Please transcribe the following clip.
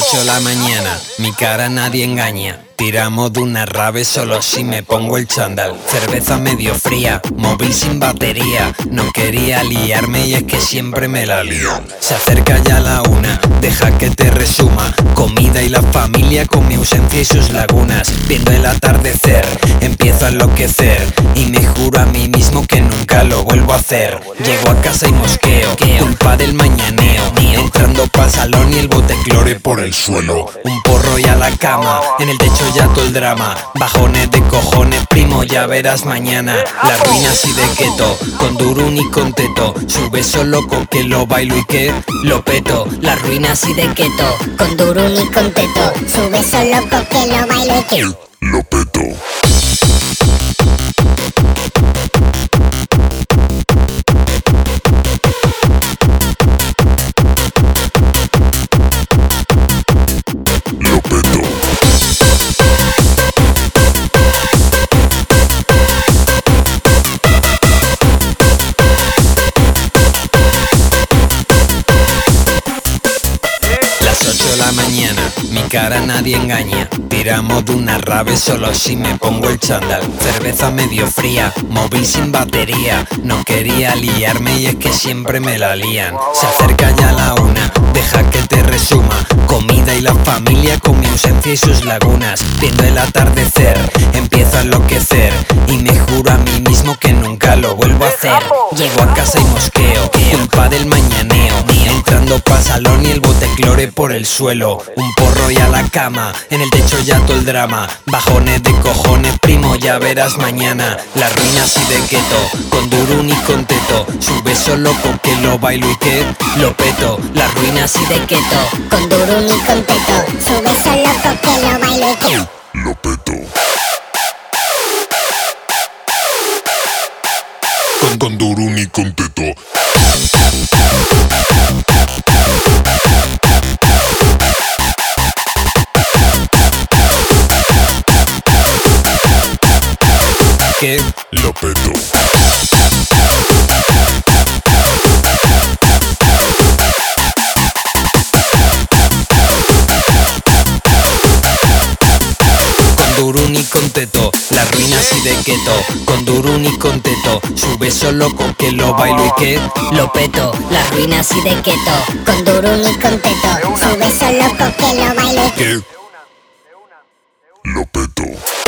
8 de la mañana, mi cara nadie engaña. Tiramos de una rave solo si me pongo el chándal. Cerveza medio fría, móvil sin batería. No quería liarme y es que siempre me la lío. Se acerca ya la una, deja que te resuma. Comida y la familia con mi ausencia y sus lagunas. Viendo el atardecer, empiezo a enloquecer. Y me juro a mí mismo que nunca lo vuelvo a hacer. Llego a casa y mosqueo, culpa del mañaneo. Entrando pa' salón y el bote clore por el suelo. Un porro y a la cama, en el techo ya todo el drama. Bajones de cojones, primo, ya verás mañana. Las ruinas y de keto, con durun y con teto. Sube solo con que lo bailo y que lo peto. Las ruinas y de keto, con durun y con teto. Sube solo con que lo bailo y que lo peto. Cara nadie engaña. Tiramos de una rave solo si me pongo el chándal. Cerveza medio fría, móvil sin batería. No quería liarme y es que siempre me la lían. Se acerca ya la una, deja que te resuma. Comida y la familia con mi ausencia y sus lagunas. Viendo el atardecer, empiezo a enloquecer. Y me juro a mí mismo que nunca lo vuelvo a hacer. Llego a casa y mosqueo, culpa del mañaneo. Entrando pa' salón y el bote clore por el suelo. Un porro y a la cama, en el techo ya todo el drama. Bajones de cojones, primo, ya verás mañana. Las ruinas y de keto, con durun y con teto. Sube solo porque lo bailo y que lo peto. Las ruinas y de keto, con durun y con teto. Sube solo con que lo bailo y que Lo peto. Con, con durun y con teto. Que Lo peto. De keto, con durun y con teto. Sube solo con que lo bailo y que lo peto. Las ruinas y de keto, con durun y con teto. Sube solo con que lo bailo y que. Lo peto.